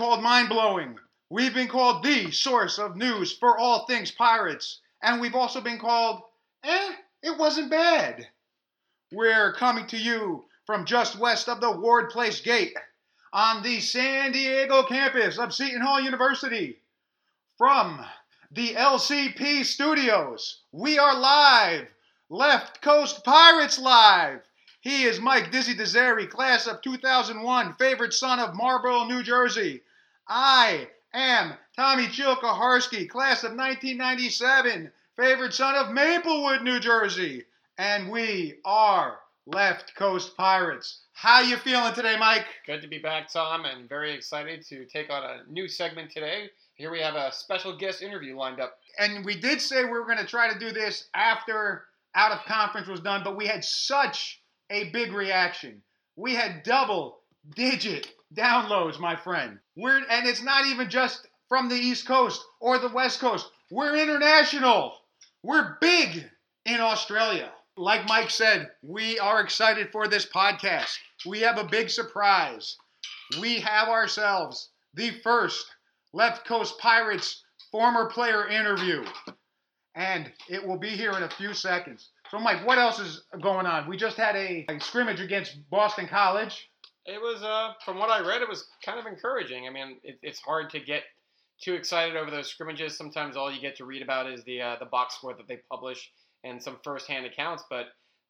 Called mind blowing. We've been called the source of news for all things pirates. And we've also been called, eh, it wasn't bad. We're coming to you from just west of the Ward Place Gate on the San Diego campus of Seton Hall University. From the LCP studios, we are live. Left Coast Pirates live. He is Mike Dizzy Deseri, class of 2001, favorite son of Marlboro, New Jersey. I am Tommy Chilkaharsky, class of 1997, favorite son of Maplewood, New Jersey. And we are Left Coast Pirates. How you feeling today, Mike? Good to be back, Tom, and very excited to take on a new segment today. Here we have a special guest interview lined up. And we did say we were going to try to do this after out of conference was done, but we had such a big reaction. We had double digit downloads, my friend. We're and it's not even just from the East Coast or the West Coast. We're international. We're big in Australia. Like Mike said, we are excited for this podcast. We have a big surprise. We have ourselves the first Left Coast Pirates former player interview. And it will be here in a few seconds. So, Mike, what else is going on? We just had a, a scrimmage against Boston College. It was, uh, from what I read, it was kind of encouraging. I mean, it, it's hard to get too excited over those scrimmages. Sometimes all you get to read about is the uh, the box score that they publish and some firsthand accounts. But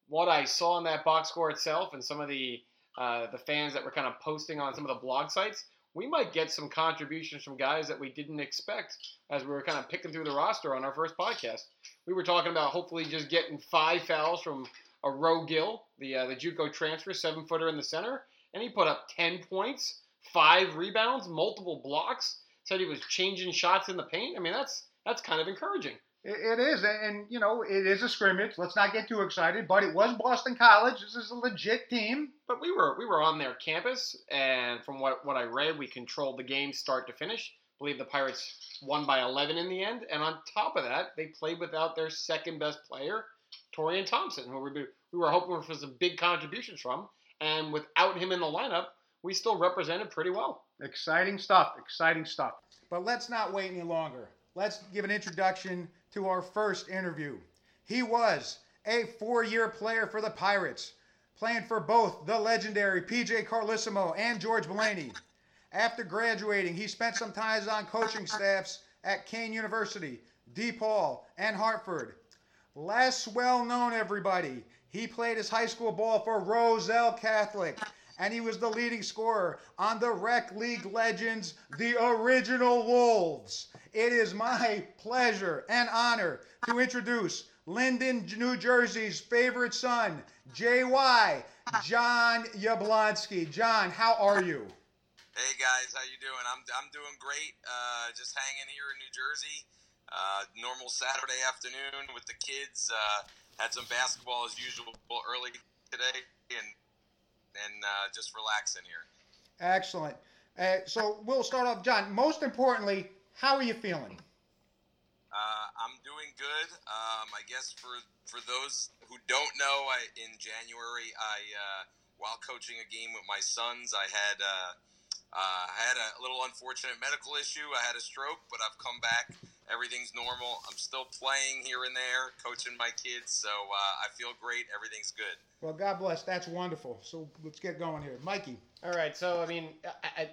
what I saw in that box score itself and some of the uh, the fans that were kind of posting on some of the blog sites, we might get some contributions from guys that we didn't expect as we were kind of picking through the roster on our first podcast. We were talking about hopefully just getting five fouls from Romaro Gill, the uh, the JUCO transfer, seven footer in the center, and he put up ten points, five rebounds, multiple blocks. Said he was changing shots in the paint. I mean, that's that's kind of encouraging. It is, and you know, it is a scrimmage. Let's not get too excited, but it was Boston College. This is a legit team. But we were we were on their campus, and from what what I read, we controlled the game start to finish. I believe the Pirates won by 11 in the end, and on top of that, they played without their second best player, Taurean Thompson, who we we were hoping for some big contributions from, and without him in the lineup, we still represented pretty well. Exciting stuff. Exciting stuff. But let's not wait any longer. Let's give an introduction to our first interview. He was a four year player for the Pirates, playing for both the legendary PJ Carlesimo and George Blaney. After graduating, he spent some time on coaching staffs at Kean University, DePaul, and Hartford. Less well known, everybody, he played his high school ball for Roselle Catholic, and he was the leading scorer on the Rec League Legends, the original Wolves. It is my pleasure and honor to introduce Linden, New Jersey's favorite son, JY, John Yablonski. John, how are you? Hey guys, how you doing? I'm, I'm doing great. Uh, just hanging here in New Jersey. Uh, normal Saturday afternoon with the kids. Uh, had some basketball as usual early today, and and uh, just relaxing here. Excellent. Uh, so we'll start off, John. Most importantly, how are you feeling? Uh, I'm doing good. Um, I guess for for those who don't know, I, in January, I uh, while coaching a game with my sons, I had uh, uh, I had a little unfortunate medical issue. I had a stroke, but I've come back. Everything's normal. I'm still playing here and there, coaching my kids, so uh, I feel great. Everything's good. Well, God bless. That's wonderful. So let's get going here, Mikey. All right. So I mean, I, I,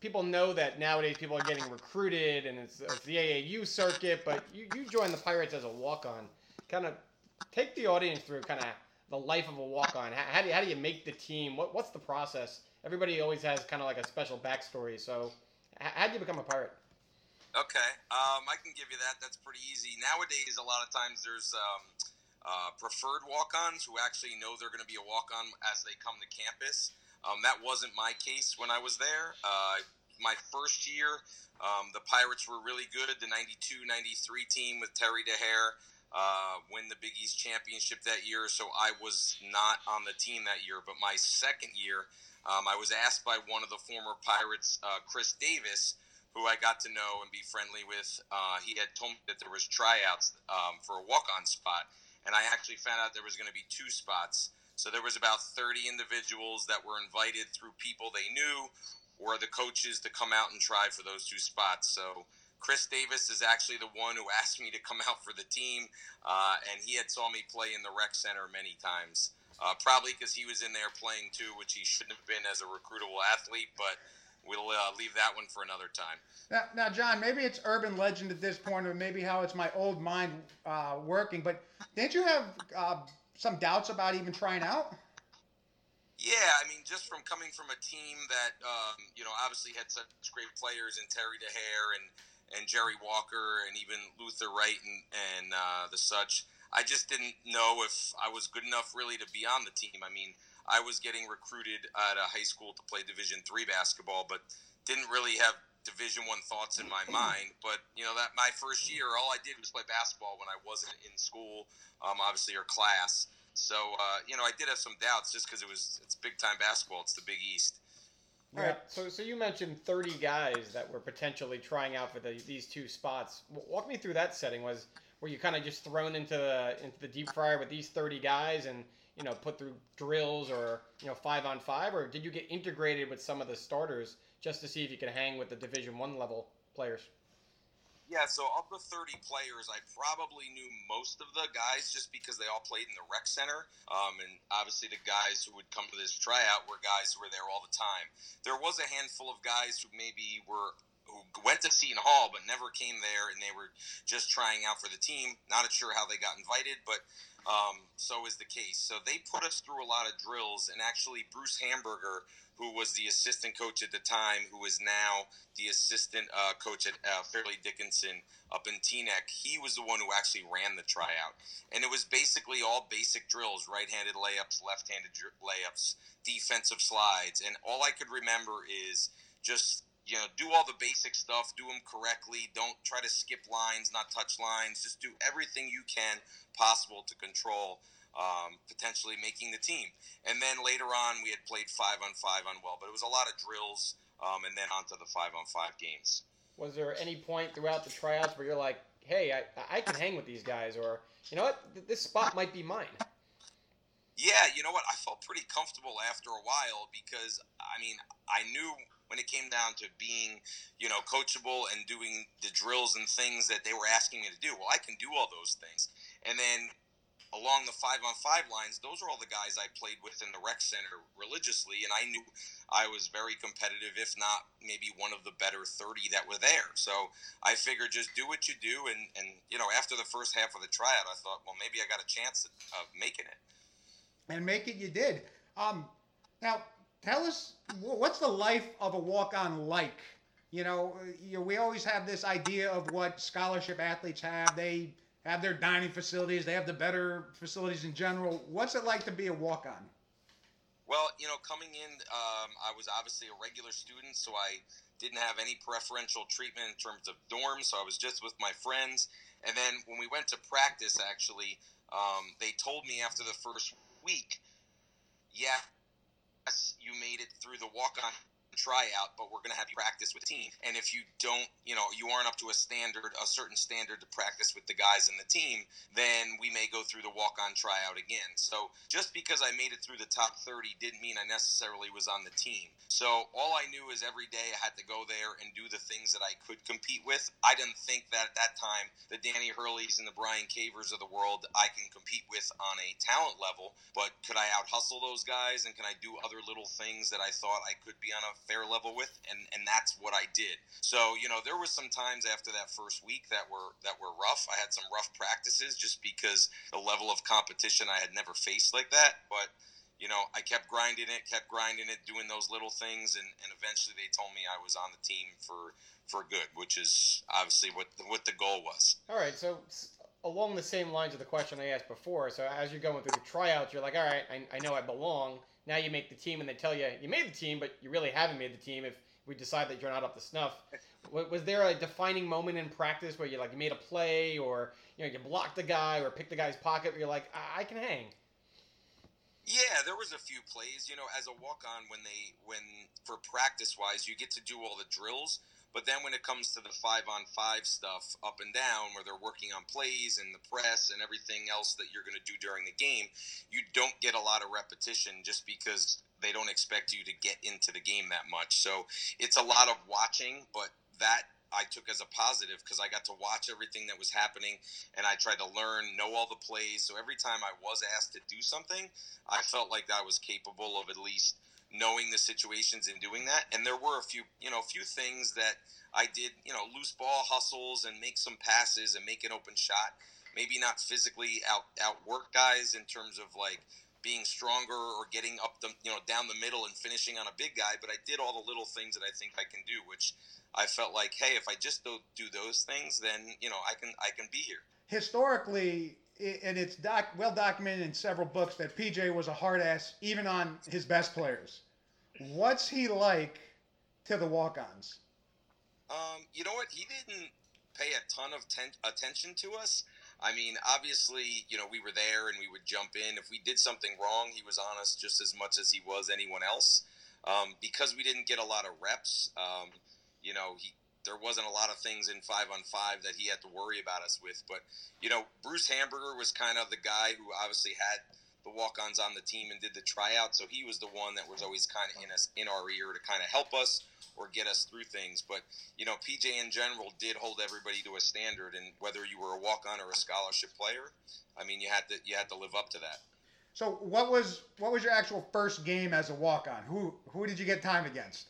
people know that nowadays people are getting recruited and it's, it's the AAU circuit, but you, you joined the Pirates as a walk on. Kind of take the audience through kind of the life of a walk on. How, how, do you, how do you make the team? What, what's the process? Everybody always has kind of like a special backstory. So, how did you become a pirate? Okay, um, I can give you that. That's pretty easy. Nowadays, a lot of times there's um, uh, preferred walk-ons who actually know they're going to be a walk-on as they come to campus. Um, that wasn't my case when I was there. Uh, my first year, um, the Pirates were really good. The 92 93 team with Terry Dehere uh, win the Big East championship that year, so I was not on the team that year. But my second year, um, I was asked by one of the former Pirates, uh, Chris Davis, who I got to know and be friendly with. Uh, he had told me that there was tryouts um, for a walk-on spot, and I actually found out there was going to be two spots. So there was about 30 individuals that were invited through people they knew or the coaches to come out and try for those two spots. So Chris Davis is actually the one who asked me to come out for the team, uh, and he had saw me play in the rec center many times. Uh, probably because he was in there playing too, which he shouldn't have been as a recruitable athlete, but we'll uh, leave that one for another time. Now, now, John, maybe it's urban legend at this point, or maybe how it's my old mind uh, working, but didn't you have uh, some doubts about even trying out? Yeah, I mean, just from coming from a team that um, you know obviously had such great players in Terry Dehere and and Jerry Walker and even Luther Wright and and uh, the such, I just didn't know if I was good enough really to be on the team. I mean, I was getting recruited at a high school to play Division three basketball, but didn't really have Division one thoughts in my mind. But you know that my first year, all I did was play basketball when I wasn't in school, um, obviously or class. So uh, you know, I did have some doubts just because it was it's big time basketball. It's the Big East. All right. So, so you mentioned 30 guys that were potentially trying out for the, these two spots. Walk me through that setting. Was were you kind of just thrown into the into the deep fryer with these 30 guys and you know put through drills or you know five on five, or did you get integrated with some of the starters just to see if you could hang with the Division One level players? Yeah, so of the 30 players, I probably knew most of the guys just because they all played in the rec center. Um, and obviously, the guys who would come to this tryout were guys who were there all the time. There was a handful of guys who maybe were who went to Seton Hall but never came there, and they were just trying out for the team. Not sure how they got invited, but um, so is the case. So they put us through a lot of drills, and actually, Bruce Hamburger who was the assistant coach at the time, who is now the assistant uh, coach at uh, Fairleigh Dickinson up in Teaneck. He was the one who actually ran the tryout, and it was basically all basic drills: right-handed layups, left-handed layups, defensive slides, and all I could remember is just you know do all the basic stuff, do them correctly. Don't try to skip lines, not touch lines. Just do everything you can possible to control um, potentially making the team. And then later on, we had played five on five on well, but it was a lot of drills, um, and then onto the five on five games. Was there any point throughout the tryouts where you're like, "Hey, I, I can hang with these guys," or you know what, this spot might be mine? Yeah, you know what? I felt pretty comfortable after a while because I mean, I knew when it came down to being, you know, coachable and doing the drills and things that they were asking me to do. Well, I can do all those things. And then along the five on five lines, those are all the guys I played with in the rec center religiously, and I knew I was very competitive, if not maybe one of the better 30 that were there. So I figured just do what you do, and, and you know, after the first half of the tryout, I thought, well, maybe I got a chance of making it. And make it you did. Um, now, tell us, what's the life of a walk on like? You know, you we always have this idea of what scholarship athletes have. They have their dining facilities. They have the better facilities in general. What's it like to be a walk on? Well, you know, coming in, um, I was obviously a regular student, so I didn't have any preferential treatment in terms of dorms, so I was just with my friends. And then when we went to practice, actually, um, they told me after the first week, yes, you made it through the walk on tryout, but we're going to have you practice with the team. And if you don't, you know, you aren't up to a standard, a certain standard to practice with the guys in the team, then we may go through the walk on tryout again. So just because I made it through the top 30 didn't mean I necessarily was on the team. So all I knew is every day I had to go there and do the things that I could compete with. I didn't think that at that time the Danny Hurleys and the Bryan Cavers of the world I can compete with on a talent level, but could I out hustle those guys and can I do other little things that I thought I could be on a fair level with, and and that's what I did. So you know, there was some times after that first week that were that were rough. I had some rough practices just because the level of competition I had never faced like that, but you know, I kept grinding it, kept grinding it, doing those little things, and, and eventually they told me I was on the team for for good, which is obviously what the, what the goal was. All right, so along the same lines of the question I asked before, so as you're going through the tryouts, you're like, all right, I, I know I belong. Now you make the team, and they tell you you made the team, but you really haven't made the team. If we decide that you're not up to snuff, was there a defining moment in practice where you like you made a play, or you know you blocked the guy, or picked the guy's pocket, where you're like, I, I can hang? Yeah, there was a few plays. You know, as a walk on, when they when for practice wise, you get to do all the drills, But then when it comes to the five on five stuff up and down, where they're working on plays and the press and everything else that you're going to do during the game, you don't get a lot of repetition just because they don't expect you to get into the game that much. So it's a lot of watching, but that I took as a positive because I got to watch everything that was happening and I tried to learn, know all the plays. So every time I was asked to do something, I felt like I was capable of at least knowing the situations and doing that. And there were a few, you know, a few things that I did, you know, loose ball hustles and make some passes and make an open shot. Maybe not physically out outwork guys in terms of like being stronger or getting up the you know down the middle and finishing on a big guy, but I did all the little things that I think I can do, which I felt like, hey, if I just don't do those things, then you know I can I can be here. Historically, and it's doc, well documented in several books that PJ was a hard ass even on his best players. What's he like to the walk-ons? Um, you know what? He didn't pay a ton of ten- attention to us. I mean, obviously, you know, we were there and we would jump in. If we did something wrong, he was on us just as much as he was anyone else. Um, because we didn't get a lot of reps, um, you know, he there wasn't a lot of things in five on five that he had to worry about us with. But you know, Bruce Hamburger was kind of the guy who obviously had the walk-ons on the team and did the tryout, so he was the one that was always kind of in us in our ear to kind of help us or get us through things. But you know, PJ in general did hold everybody to a standard, and whether you were a walk-on or a scholarship player, I mean, you had to you had to live up to that. So, what was what was your actual first game as a walk-on? Who who did you get time against?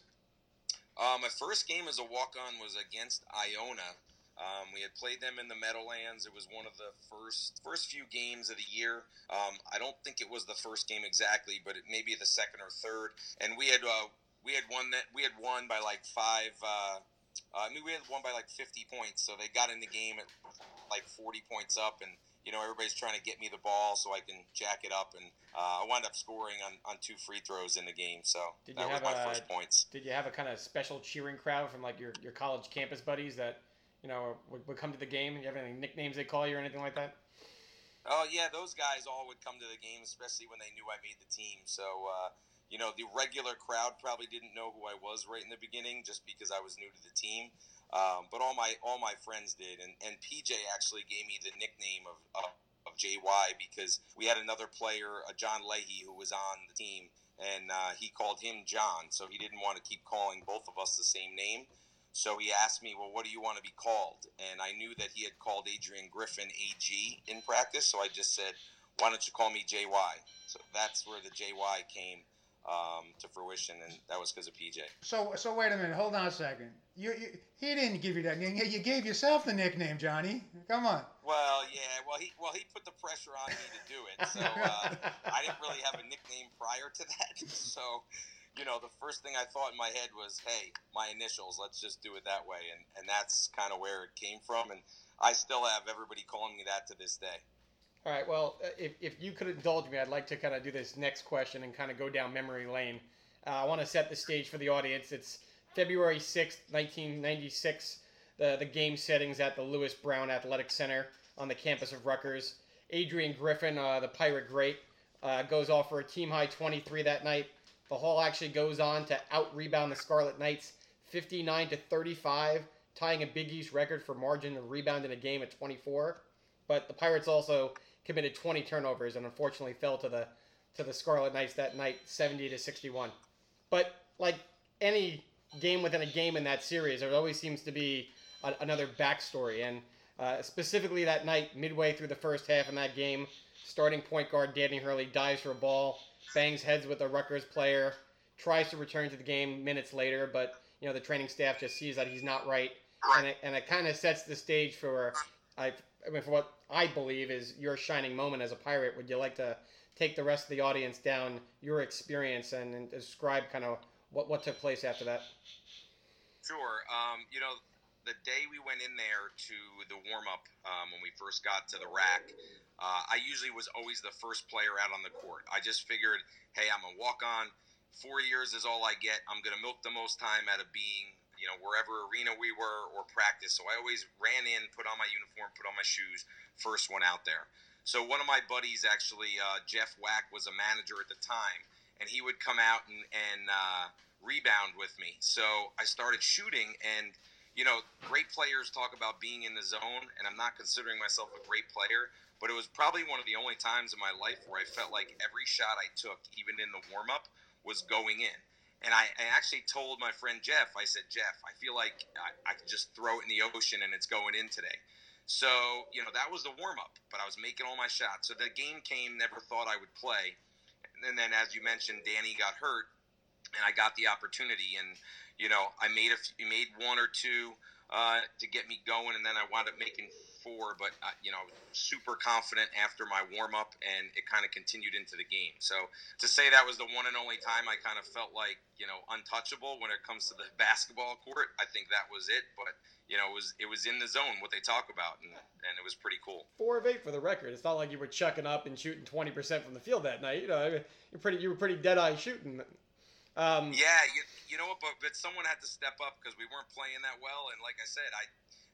Uh, my first game as a walk-on was against Iona. Um, we had played them in the Meadowlands. It was one of the first first few games of the year. Um, I don't think it was the first game exactly, but it may be the second or third. And we had uh, we had won that we had won by like five. Uh, uh I mean, we had won by like 50 points, so they got in the game at like 40 points up, and you know, everybody's trying to get me the ball so I can jack it up, and uh, I wound up scoring on, on two free throws in the game. So did that was my a, first points. Did you have a kind of special cheering crowd from like your, your college campus buddies that you know would, would come to the game? And you have any nicknames they call you or anything like that? Oh yeah, those guys all would come to the game, especially when they knew I made the team. So uh, you know, the regular crowd probably didn't know who I was right in the beginning, just because I was new to the team. Um, but all my all my friends did, and, and PJ actually gave me the nickname of, of, of JY because we had another player, uh, John Leahy, who was on the team, and uh, he called him John, so he didn't want to keep calling both of us the same name. So he asked me, "Well, what do you want to be called?" And I knew that he had called Adrian Griffin AG in practice, so I just said, "Why don't you call me JY?" So that's where the JY came um, to fruition, and that was because of PJ. So, so wait a minute, hold on a second. You, you, he didn't give you that name. You gave yourself the nickname, Johnny. Come on. Well, yeah. Well, he, well, he put the pressure on me to do it. So uh, I didn't really have a nickname prior to that. So, you know, the first thing I thought in my head was, hey, my initials. Let's just do it that way, and and that's kind of where it came from. And I still have everybody calling me that to this day. All right. Well, uh, if, if you could indulge me, I'd like to kind of do this next question and kind of go down memory lane. Uh, I want to set the stage for the audience. It's February 6th, 1996. The, the game settings at the Louis Brown Athletic Center on the campus of Rutgers. Adrian Griffin, uh, the Pirate great, uh, goes off for a team high 23 that night. The Hall actually goes on to out rebound the Scarlet Knights 59 to 35, tying a Big East record for margin of rebound in a game at 24. But the Pirates also committed 20 turnovers and unfortunately fell to the to the Scarlet Knights that night, 70 to 61. But like any game within a game in that series, there always seems to be a, another backstory. And uh, specifically that night, midway through the first half in that game, starting point guard Danny Hurley dives for a ball, bangs heads with a Rutgers player, tries to return to the game minutes later, but you know the training staff just sees that he's not right, and it, and it kind of sets the stage for I, I mean for what I believe is your shining moment as a pirate. Would you like to take the rest of the audience down your experience and, and describe kind of what, what took place after that? Sure. Um, you know, the day we went in there to the warm up um, when we first got to the rack, uh, I usually was always the first player out on the court. I just figured, hey, I'm a walk on. Four years is all I get. I'm going to milk the most time out of being you know, wherever arena we were or practice. So I always ran in, put on my uniform, put on my shoes, first one out there. So one of my buddies, actually, uh, Jeff Wack, was a manager at the time, and he would come out and, and uh, rebound with me. So I started shooting, and you know, great players talk about being in the zone, and I'm not considering myself a great player, but it was probably one of the only times in my life where I felt like every shot I took, even in the warm up, was going in. And I, I, actually told my friend Jeff, I said, Jeff, I feel like I, I could just throw it in the ocean and it's going in today. So, you know, that was the warm up, but I was making all my shots. So the game came, never thought I would play. And then, as you mentioned, Danny got hurt, and I got the opportunity. And, you know, I made a few, made one or two uh, to get me going, and then I wound up making four, but uh, you know, super confident after my warm up, and it kind of continued into the game. So to say that was the one and only time I kind of felt like you know untouchable when it comes to the basketball court, I think that was it. But you know, it was it was in the zone what they talk about, and, and it was pretty cool. Four of eight for the record. It's not like you were chucking up and shooting twenty percent from the field that night. You know, you're pretty you were pretty dead eye shooting. Um, yeah, you, you know what, but but someone had to step up because we weren't playing that well, and like I said, I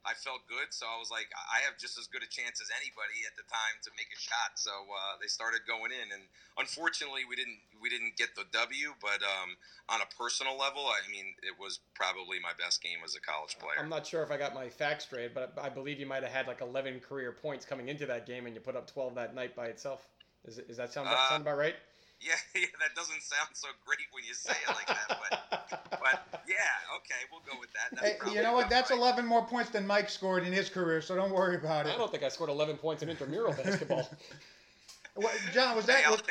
I felt good, so I was like, I have just as good a chance as anybody at the time to make a shot. So uh, they started going in, and unfortunately, we didn't we didn't get the W. But um, on a personal level, I mean, it was probably my best game as a college player. I'm not sure if I got my facts straight, but I believe you might have had like 11 career points coming into that game, and you put up 12 that night by itself. Is, is that sound, uh, sound about right? Yeah, yeah, that doesn't sound so great when you say it like that, but, but yeah, okay, we'll go with that. Hey, you know what? That's right. 11 more points than Mike scored in his career, so don't worry about it. I don't think I scored 11 points in intramural basketball. what, John, was that hey, was,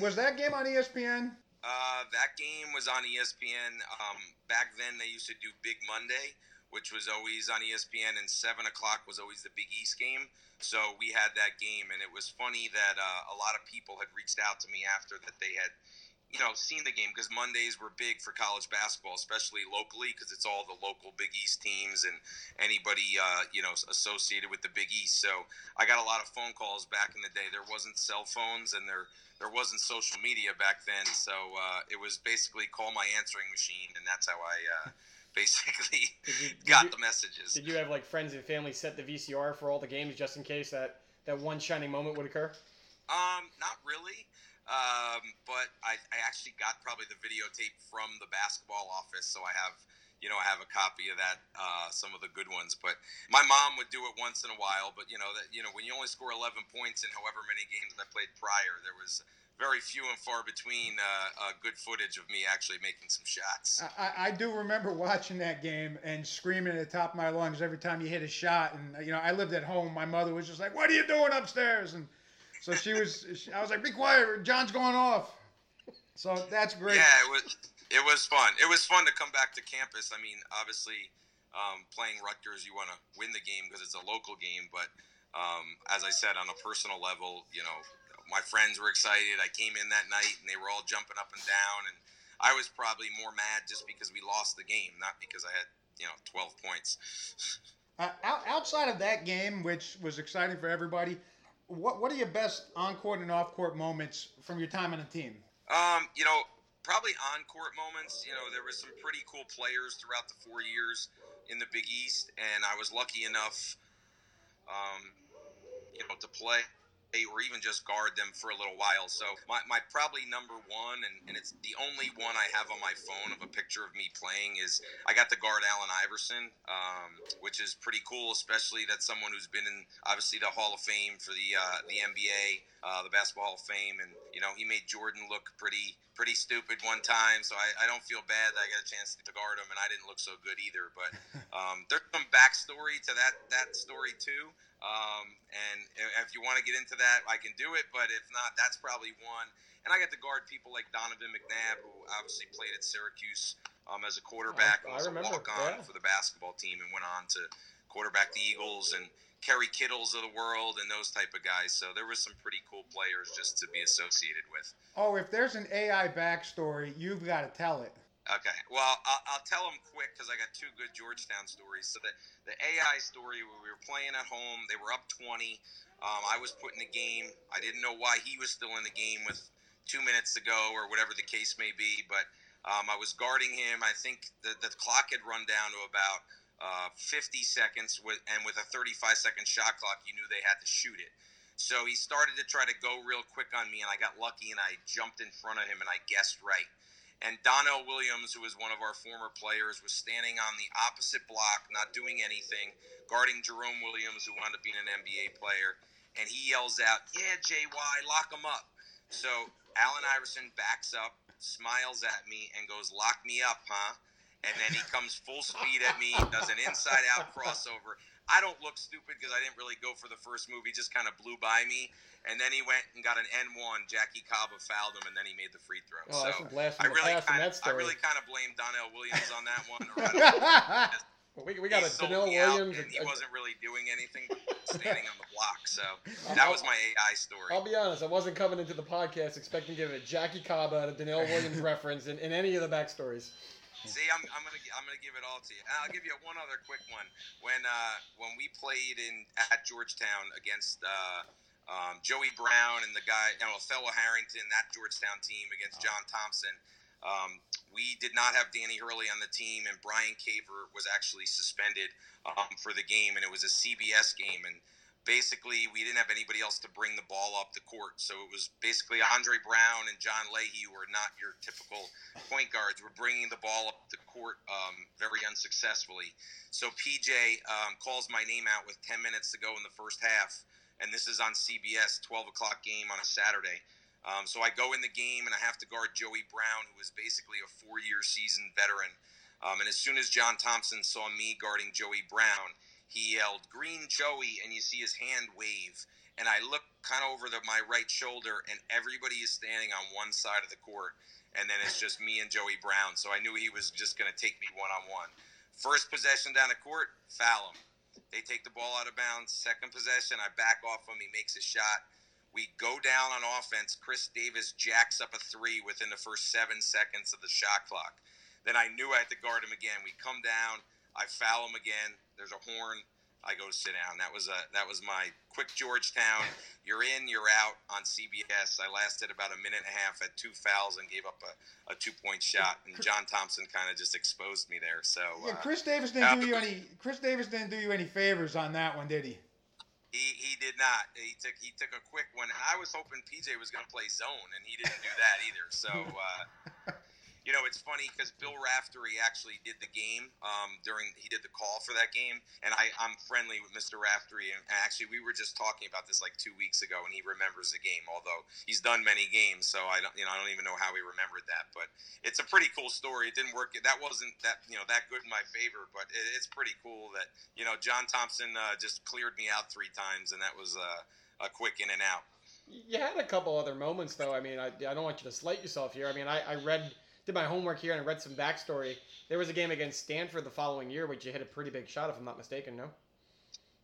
was, that game on ESPN? Uh, that game was on ESPN. Um, back then, they used to do Big Monday, which was always on ESPN, and seven o'clock was always the Big East game. So we had that game, and it was funny that uh, a lot of people had reached out to me after that they had, you know, seen the game because Mondays were big for college basketball, especially locally, because it's all the local Big East teams and anybody uh, you know associated with the Big East. So I got a lot of phone calls back in the day. There wasn't cell phones, and there there wasn't social media back then, so uh, it was basically call my answering machine, and that's how I basically you, got you, the messages. Did you have like friends and family set the VCR for all the games just in case that that one shining moment would occur? Um, not really. Um, but I, I actually got probably the videotape from the basketball office, so I have you know, I have a copy of that, uh, some of the good ones. But my mom would do it once in a while. But you know that you know when you only score 11 points in however many games I played prior, there was very few and far between uh, uh, good footage of me actually making some shots. I, I, do remember watching that game and screaming at the top of my lungs every time you hit a shot. And you know, I lived at home. My mother was just like, "What are you doing upstairs?" And so she was. she, I was like, "Be quiet, John's going off." So that's great. Yeah, it was. It was fun. It was fun to come back to campus. I mean, obviously, um, playing Rutgers, you want to win the game because it's a local game. But um, as I said, on a personal level, you know, my friends were excited. I came in that night and they were all jumping up and down, and I was probably more mad just because we lost the game, not because I had you know 12 points. Uh, outside of that game, which was exciting for everybody, what what are your best on court and off court moments from your time on the team? Um, you know, probably on court moments. You know, there was some pretty cool players throughout the four years in the Big East, and I was lucky enough, um, you know, to play or even just guard them for a little while. So my, my probably number one, and, and it's the only one I have on my phone of a picture of me playing is I got to guard Allen Iverson, um, which is pretty cool, especially that someone who's been in obviously the Hall of Fame for the uh, the NBA, uh, the Basketball Hall of Fame, and you know he made Jordan look pretty pretty stupid one time. So I, I don't feel bad that I got a chance to guard him, and I didn't look so good either. But um, there's some backstory to that that story too. Um, and if you want to get into that, I can do it. But if not, that's probably one. And I got to guard people like Donovan McNabb, who obviously played at Syracuse um, as a quarterback I, and was a walk-on yeah. for the basketball team, and went on to quarterback the Eagles and Kerry Kittles of the world and those type of guys. So there was some pretty cool players just to be associated with. Oh, if there's an AI backstory, you've got to tell it. Okay. Well, I'll, I'll tell them quick because I got two good Georgetown stories. So the the AI story where we were playing at home, they were up twenty. Um, I was put in the game. I didn't know why he was still in the game with two minutes to go or whatever the case may be, but um, I was guarding him. I think the, the clock had run down to about uh, 50 seconds, with, and with a 35 second shot clock, you knew they had to shoot it. So he started to try to go real quick on me, and I got lucky and I jumped in front of him and I guessed right And Donnell Williams, who was one of our former players, was standing on the opposite block, not doing anything, guarding Jerome Williams, who wound up being an NBA player. And he yells out, Yeah, JY, lock him up. So Allen Iverson backs up, smiles at me, and goes, Lock me up, huh? And then he comes full speed at me, does an inside out crossover. I don't look stupid because I didn't really go for the first move. He just kind of blew by me, and then he went and got an N1. Jackie Kaba fouled him, and then he made the free throw. Oh, so that's a blast I really kind that of, I really kind of blame Donnell Williams on that one. Or I don't know. we, we got He a Danilo Williams. and he wasn't really doing anything but standing on the block. So that was my AI story. I'll be honest, I wasn't coming into the podcast expecting to give a Jackie Kaba and a Danilo Williams reference in, in any of the backstories. See, I'm, I'm gonna I'm gonna give it all to you. And I'll give you one other quick one. When uh, when we played in at Georgetown against uh, um, Joey Brown and the guy, you know, Othello Harrington, that Georgetown team against John Thompson. Um, we did not have Danny Hurley on the team, and Bryan Caver was actually suspended um, for the game, and it was a CBS game, and basically we didn't have anybody else to bring the ball up the court, so it was basically Andre Brown and John Leahy, who are not your typical point guards, were bringing the ball up the court um, very unsuccessfully. So PJ um, calls my name out with 10 minutes to go in the first half, and this is on CBS, 12 o'clock game on a Saturday. Um, so I go in the game and I have to guard Joey Brown, who is basically a four-year seasoned veteran. Um, and as soon as John Thompson saw me guarding Joey Brown, he yelled "Green Joey," and you see his hand wave. And I look kind of over the, my right shoulder, and everybody is standing on one side of the court, and then it's just me and Joey Brown. So I knew he was just going to take me one on one. First possession down the court, foul him. They take the ball out of bounds. Second possession, I back off him. He makes a shot. We go down on offense. Chris Davis jacks up a three within the first seven seconds of the shot clock. Then I knew I had to guard him again. We come down. I foul him again. There's a horn. I go sit down. That was a that was my quick Georgetown. You're in, you're out on CBS. I lasted about a minute and a half, at two fouls, and gave up a, a two point shot. And John Thompson kind of just exposed me there. So Yeah, uh, Chris Davis didn't uh, do you any. Chris Davis didn't do you any favors on that one, did he? He, he did not. He took he took a quick one. I was hoping PJ was going to play zone, and he didn't do that either. So, uh, you know, it's funny because Bill Raftery actually did the game um, during he did the call for that game, and I I'm friendly with Mr. Raftery, and actually we were just talking about this like two weeks ago, and he remembers the game, although he's done many games, so I don't you know I don't even know how he remembered that, but it's a pretty cool story. It didn't work. That wasn't that you know that good in my favor, but it, it's pretty cool that you know John Thompson uh, just cleared me out three times, and that was uh, a quick in and out. You had a couple other moments, though. I mean, I, I don't want you to slight yourself here. I mean, I, I read, did my homework here and I read some backstory. There was a game against Stanford the following year, which you hit a pretty big shot, if I'm not mistaken, no?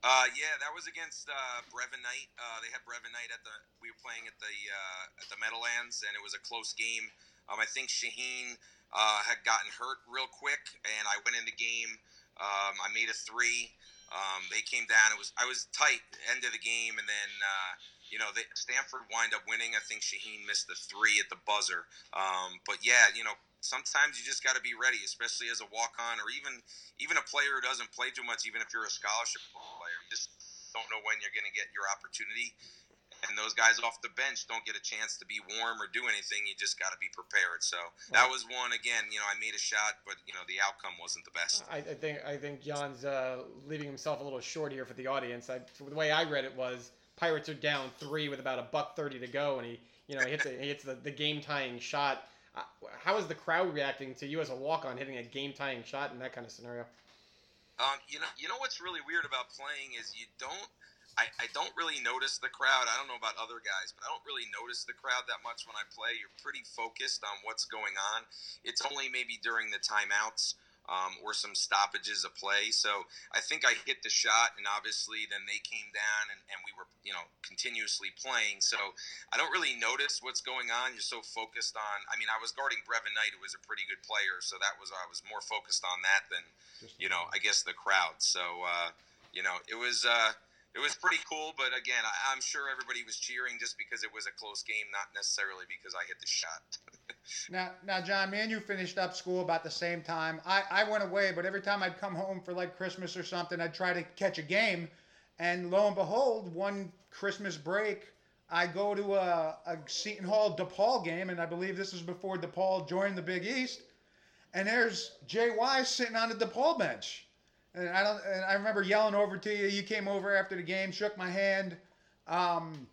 Uh, yeah, that was against uh, Brevin Knight. Uh, they had Brevin Knight at the. We were playing at the uh, at the Meadowlands, and it was a close game. Um, I think Shaheen uh, had gotten hurt real quick, and I went in the game. Um, I made a three. Um, they came down. It was I was tight end of the game, and then uh, you know they, Stanford wind up winning. I think Shaheen missed the three at the buzzer. Um, but yeah, you know sometimes you just got to be ready, especially as a walk on or even even a player who doesn't play too much. Even if you're a scholarship player, you just don't know when you're going to get your opportunity. And those guys off the bench don't get a chance to be warm or do anything. You just got to be prepared. So that was one again. You know, I made a shot, but you know the outcome wasn't the best. I, I think I think John's uh, leaving himself a little short here for the audience. I, the way I read it was Pirates are down three with about a buck thirty to go, and he you know he hits a, he hits the, the game tying shot. Uh, how is the crowd reacting to you as a walk on hitting a game tying shot in that kind of scenario? Um, you know, you know what's really weird about playing is you don't. I, I don't really notice the crowd. I don't know about other guys, but I don't really notice the crowd that much when I play. You're pretty focused on what's going on. It's only maybe during the timeouts um, or some stoppages of play. So I think I hit the shot, and obviously then they came down, and, and we were you know continuously playing. So I don't really notice what's going on. You're so focused on. I mean, I was guarding Brevin Knight, who was a pretty good player, so that was I was more focused on that than you know I guess the crowd. So uh, you know it was. Uh, it was pretty cool, but again, I, I'm sure everybody was cheering just because it was a close game, not necessarily because I hit the shot. Now, now, John, me and you finished up school about the same time. I, I went away, but every time I'd come home for like Christmas or something, I'd try to catch a game. And lo and behold, one Christmas break, I go to a, a Seton Hall DePaul game, and I believe this was before DePaul joined the Big East. And there's Wise sitting on the DePaul bench. And I don't. And I remember yelling over to you. You came over after the game, shook my hand, um,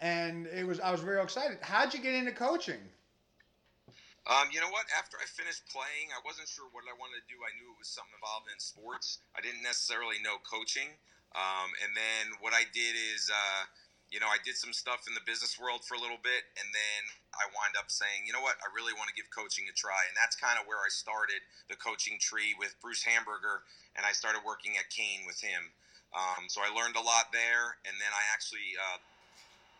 and it was. I was real excited. How'd you get into coaching? Um, you know what? After I finished playing, I wasn't sure what I wanted to do. I knew it was something involved in sports. I didn't necessarily know coaching. Um, and then what I did is, uh, you know, I did some stuff in the business world for a little bit, and then I wind up saying, you know what? I really want to give coaching a try, and that's kind of where I started the coaching tree with Bruce Hamburger, and I started working at Kean with him. Um, so I learned a lot there, and then I actually uh,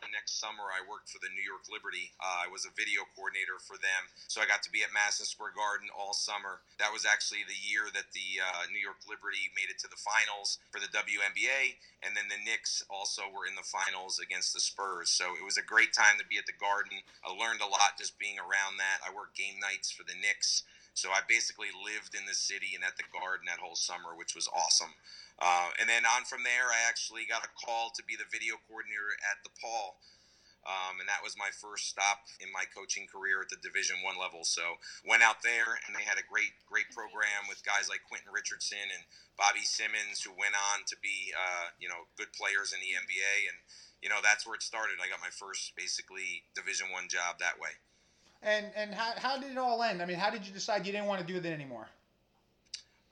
the next summer, I worked for the New York Liberty. Uh, I was a video coordinator for them, so I got to be at Madison Square Garden all summer. That was actually the year that the uh, New York Liberty made it to the finals for the WNBA, and then the Knicks also were in the finals against the Spurs. So it was a great time to be at the Garden. I learned a lot just being around that. I worked game nights for the Knicks. So I basically lived in the city and at the garden that whole summer, which was awesome. Uh, and then on from there, I actually got a call to be the video coordinator at DePaul. Um, and that was my first stop in my coaching career at the Division One level. So went out there, and they had a great, great program with guys like Quentin Richardson and Bobby Simmons, who went on to be, uh, you know, good players in the NBA. And you know, that's where it started. I got my first, basically, Division One job that way. And and how, how did it all end? I mean, how did you decide you didn't want to do that anymore?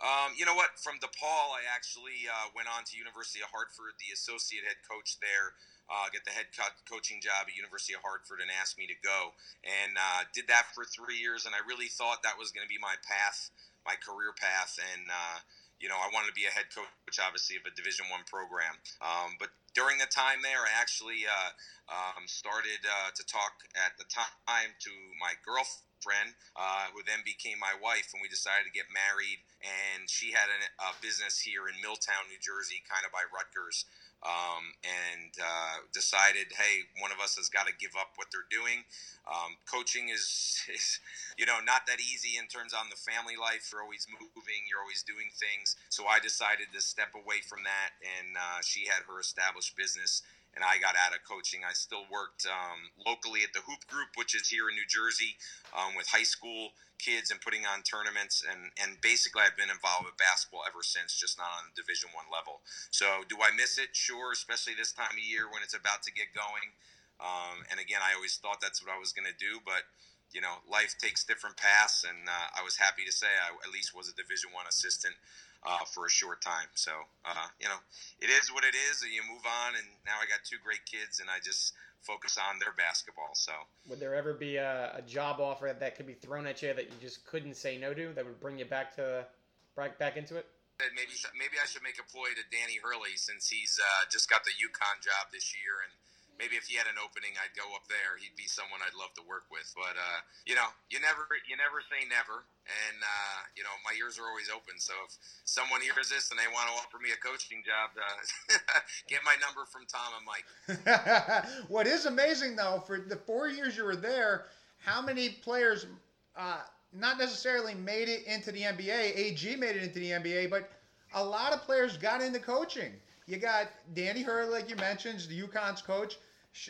Um, you know what? From DePaul, I actually uh, went on to University of Hartford, the associate head coach there. Uh, get the head co- coaching job at University of Hartford and asked me to go, and uh, did that for three years. And I really thought that was going to be my path, my career path, and uh, you know I wanted to be a head coach, obviously, of a Division One program. Um, but during the time there, I actually uh, um, started uh, to talk at the time to my girlfriend friend, uh, who then became my wife, and we decided to get married. And she had a, a business here in Milltown, New Jersey, kind of by Rutgers. Um, and uh, decided, hey, one of us has got to give up what they're doing. Um, coaching is, is, you know, not that easy in terms on the family life. You're always moving, you're always doing things. So I decided to step away from that, and uh, she had her established business and I got out of coaching. I still worked um, locally at the Hoop Group, which is here in New Jersey, um, with high school kids and putting on tournaments. And, and basically, I've been involved with basketball ever since, just not on the Division One level. So, do I miss it? Sure, especially this time of year when it's about to get going. Um, and again, I always thought that's what I was going to do, but you know, life takes different paths, and uh, I was happy to say I at least was a Division One assistant uh, for a short time. So uh, you know, it is what it is. You move on, and now I got two great kids, and I just focus on their basketball. So would there ever be a, a job offer that could be thrown at you that you just couldn't say no to that would bring you back to back back into it? Maybe maybe I should make a ploy to Danny Hurley since he's uh, just got the UConn job this year and maybe if he had an opening, I'd go up there. He'd be someone I'd love to work with. But uh, you know, you never you never say never, and uh, you know my ears are always open. So if someone hears this and they want to offer me a coaching job, uh, get my number from Tom and Mike. what is amazing though, for the four years you were there, how many players? Uh, not necessarily made it into the NBA. AG made it into the NBA, but a lot of players got into coaching. You got Danny Hurley, like you mentioned, the UConn's coach.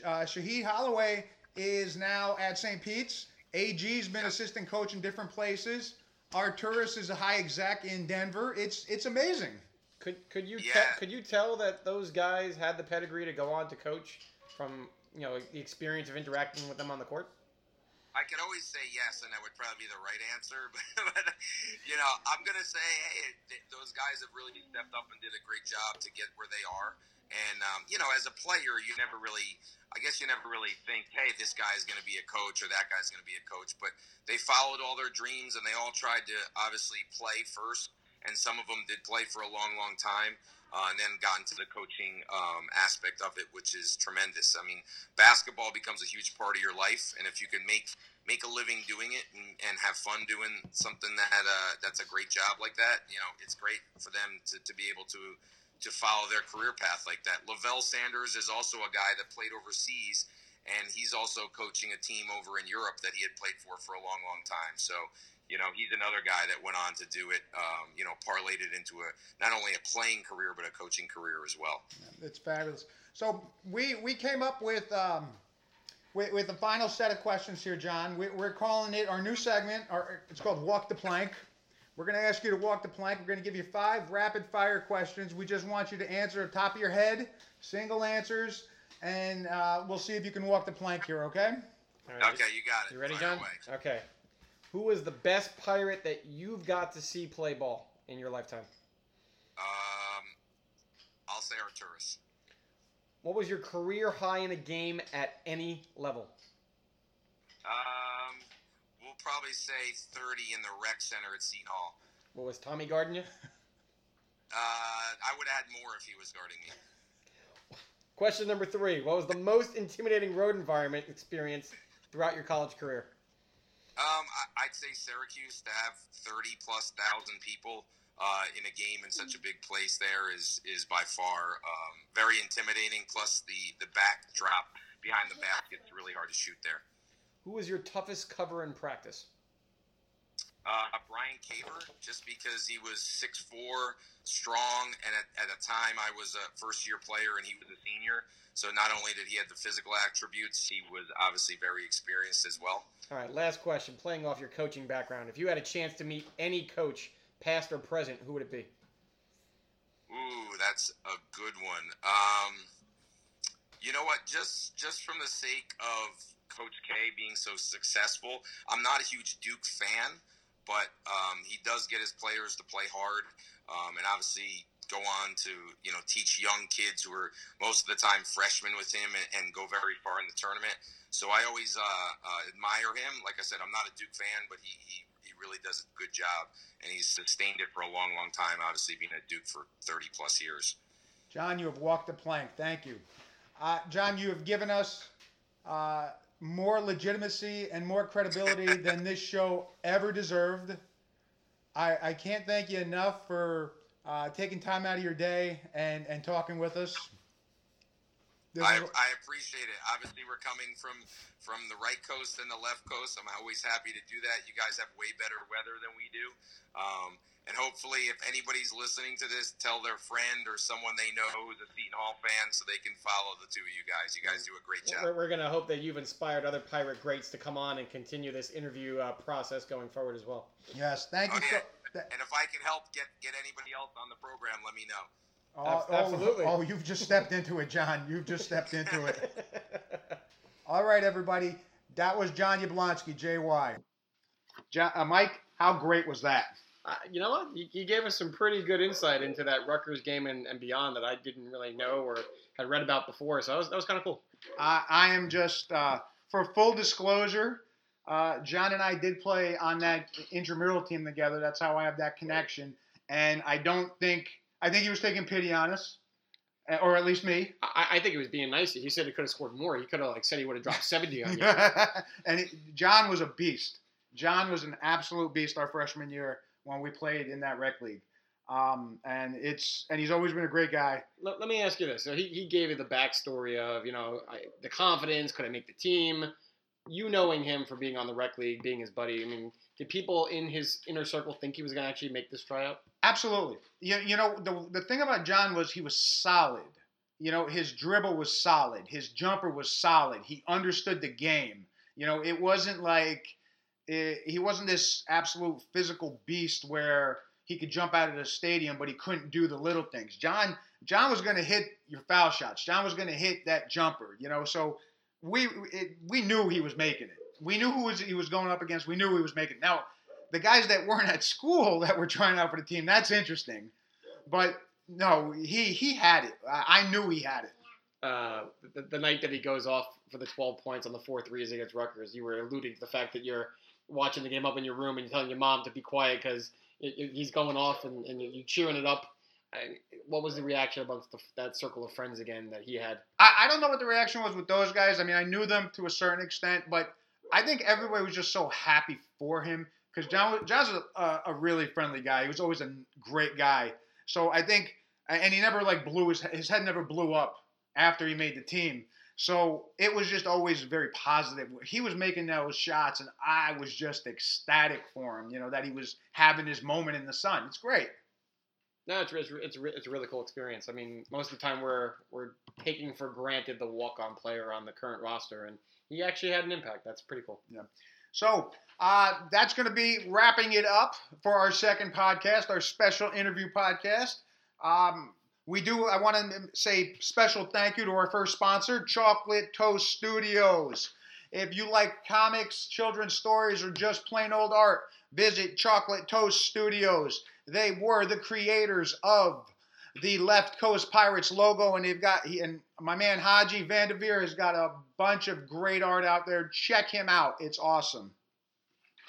Uh, Shaheen Holloway is now at St. Pete's. AG's been assistant coach in different places. Arturas is a high exec in Denver. It's it's amazing. Could could you yeah. te- could you tell that those guys had the pedigree to go on to coach from you know the experience of interacting with them on the court? I could always say yes, and that would probably be the right answer. But, but you know, I'm gonna say, hey, those guys have really stepped up and did a great job to get where they are. And um, you know, as a player, you never really, I guess, you never really think, hey, this guy is going to be a coach or that guy is going to be a coach. But they followed all their dreams, and they all tried to obviously play first. And some of them did play for a long, long time. Uh, and then got into the coaching um, aspect of it, which is tremendous. I mean, basketball becomes a huge part of your life, and if you can make make a living doing it and, and have fun doing something that uh, that's a great job like that, you know, it's great for them to, to be able to to follow their career path like that. Levell Sanders is also a guy that played overseas, and he's also coaching a team over in Europe that he had played for for a long, long time. So you know, he's another guy that went on to do it. Um, you know, parlayed it into a not only a playing career but a coaching career as well. It's fabulous. So we we came up with. Um, with, with the final set of questions here, John, we, we're calling it our new segment. Our, it's called Walk the Plank. We're going to ask you to walk the plank. We're going to give you five rapid fire questions. We just want you to answer the top of your head, single answers, and uh, we'll see if you can walk the plank here, okay? All Okay, you got it. You ready, Fire John? away. Okay. Who was the best pirate that you've got to see play ball in your lifetime? Um, I'll say Arturas. What was your career high in a game at any level? We'll probably say 30 in the rec center at Seton Hall. What was Tommy guarding you? Uh, I would add more if he was guarding me. Question number three. What was the most intimidating road environment experience throughout your college career? Um, I, I'd say Syracuse to have 30 plus thousand people uh, in a game in such a big place there is is by far um, very intimidating. Plus the the backdrop behind the basket's really hard to shoot there. Who was your toughest cover in practice? Uh, Bryan Caver, just because he was 6'4", strong, and at, at a time I was a first-year player and he was a senior. So not only did he have the physical attributes, he was obviously very experienced as well. All right, last question. Playing off your coaching background, if you had a chance to meet any coach, past or present, who would it be? Ooh, that's a good one. Um, you know what? Just just from the sake of Coach K being so successful, I'm not a huge Duke fan, but um, he does get his players to play hard, um, and obviously go on to you know teach young kids who are most of the time freshmen with him and, and go very far in the tournament. So I always uh, uh, admire him. Like I said, I'm not a Duke fan, but he, he he really does a good job, and he's sustained it for a long, long time. Obviously, being at Duke for 30 plus years. John, you have walked the plank. Thank you. Uh, John, you have given us uh, more legitimacy and more credibility than this show ever deserved. I, I can't thank you enough for uh, taking time out of your day and, and talking with us. I, I appreciate it. Obviously, we're coming from from the right coast and the left coast. I'm always happy to do that. You guys have way better weather than we do. Um, and hopefully, if anybody's listening to this, tell their friend or someone they know who's a Seton Hall fan so they can follow the two of you guys. You guys do a great job. We're, we're going to hope that you've inspired other pirate greats to come on and continue this interview uh, process going forward as well. yes, thank you. Okay. So, And if I can help get get anybody else on the program, let me know. oh, Abs- oh, absolutely. Oh, you've just stepped into it, John. You've just stepped into it. All right, everybody. That was John Yablonski, JY. John, uh, Mike, how great was that? Uh, you know what? You, you gave us some pretty good insight into that Rutgers game and, and beyond that I didn't really know or had read about before. So that was, that was kind of cool. I, I am just, uh, for full disclosure, uh, John and I did play on that intramural team together. That's how I have that connection. And I don't think, I think he was taking pity on us, uh, or at least me. I, I think he was being nice. He said he could have scored more. He could have like said he would have dropped 70 on you. and it, John was a beast. John was an absolute beast our freshman year when we played in that rec league. Um, and it's and he's always been a great guy. let, let me ask you this. So he, he gave you the backstory of, you know, I, the confidence, could I make the team? You knowing him for being on the rec league, being his buddy. I mean, did people in his inner circle think he was going to actually make this tryout? Absolutely. You, you know, the, the thing about John was he was solid. You know, his dribble was solid. His jumper was solid. He understood the game. You know, it wasn't like eh, he wasn't this absolute physical beast where he could jump out of the stadium, but he couldn't do the little things. John John was going to hit your foul shots. John was going to hit that jumper. You know, so we it, we knew he was making it. We knew who was, he was going up against. We knew he was making it. Now, the guys that weren't at school that were trying out for the team, that's interesting. But no, he he had it. I, I knew he had it. Uh, the, the night that he goes off for the 12 points on the four threes against Rutgers, you were alluding to the fact that you're watching the game up in your room and you're telling your mom to be quiet because he's going off and, and you're cheering it up. What was the reaction amongst the, that circle of friends again that he had? I, I don't know what the reaction was with those guys. I mean, I knew them to a certain extent, but I think everybody was just so happy for him because John, John's a, a, a really friendly guy. He was always a great guy. So I think, and he never like blew his his head never blew up after he made the team. So it was just always very positive. He was making those shots, and I was just ecstatic for him. You know that he was having his moment in the sun. It's great. No, it's it's it's, it's a really cool experience. I mean, most of the time we're we're taking for granted the walk-on player on the current roster, and he actually had an impact. That's pretty cool. Yeah. So uh, that's going to be wrapping it up for our second podcast, our special interview podcast. Um, we do. I want to say special thank you to our first sponsor, Chocolate Toast Studios. If you like comics, children's stories, or just plain old art, visit Chocolate Toast Studios. They were the creators of the Left Coast Pirates logo, and they've got and my man Haji Vanderveer has got a bunch of great art out there. Check him out; it's awesome.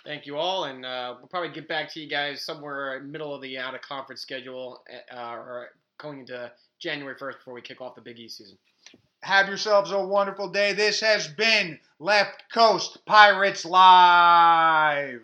Thank you all, and uh, we'll probably get back to you guys somewhere in the middle of the out of conference schedule, uh, or going into January first before we kick off the Big East season. Have yourselves a wonderful day. This has been Left Coast Pirates Live.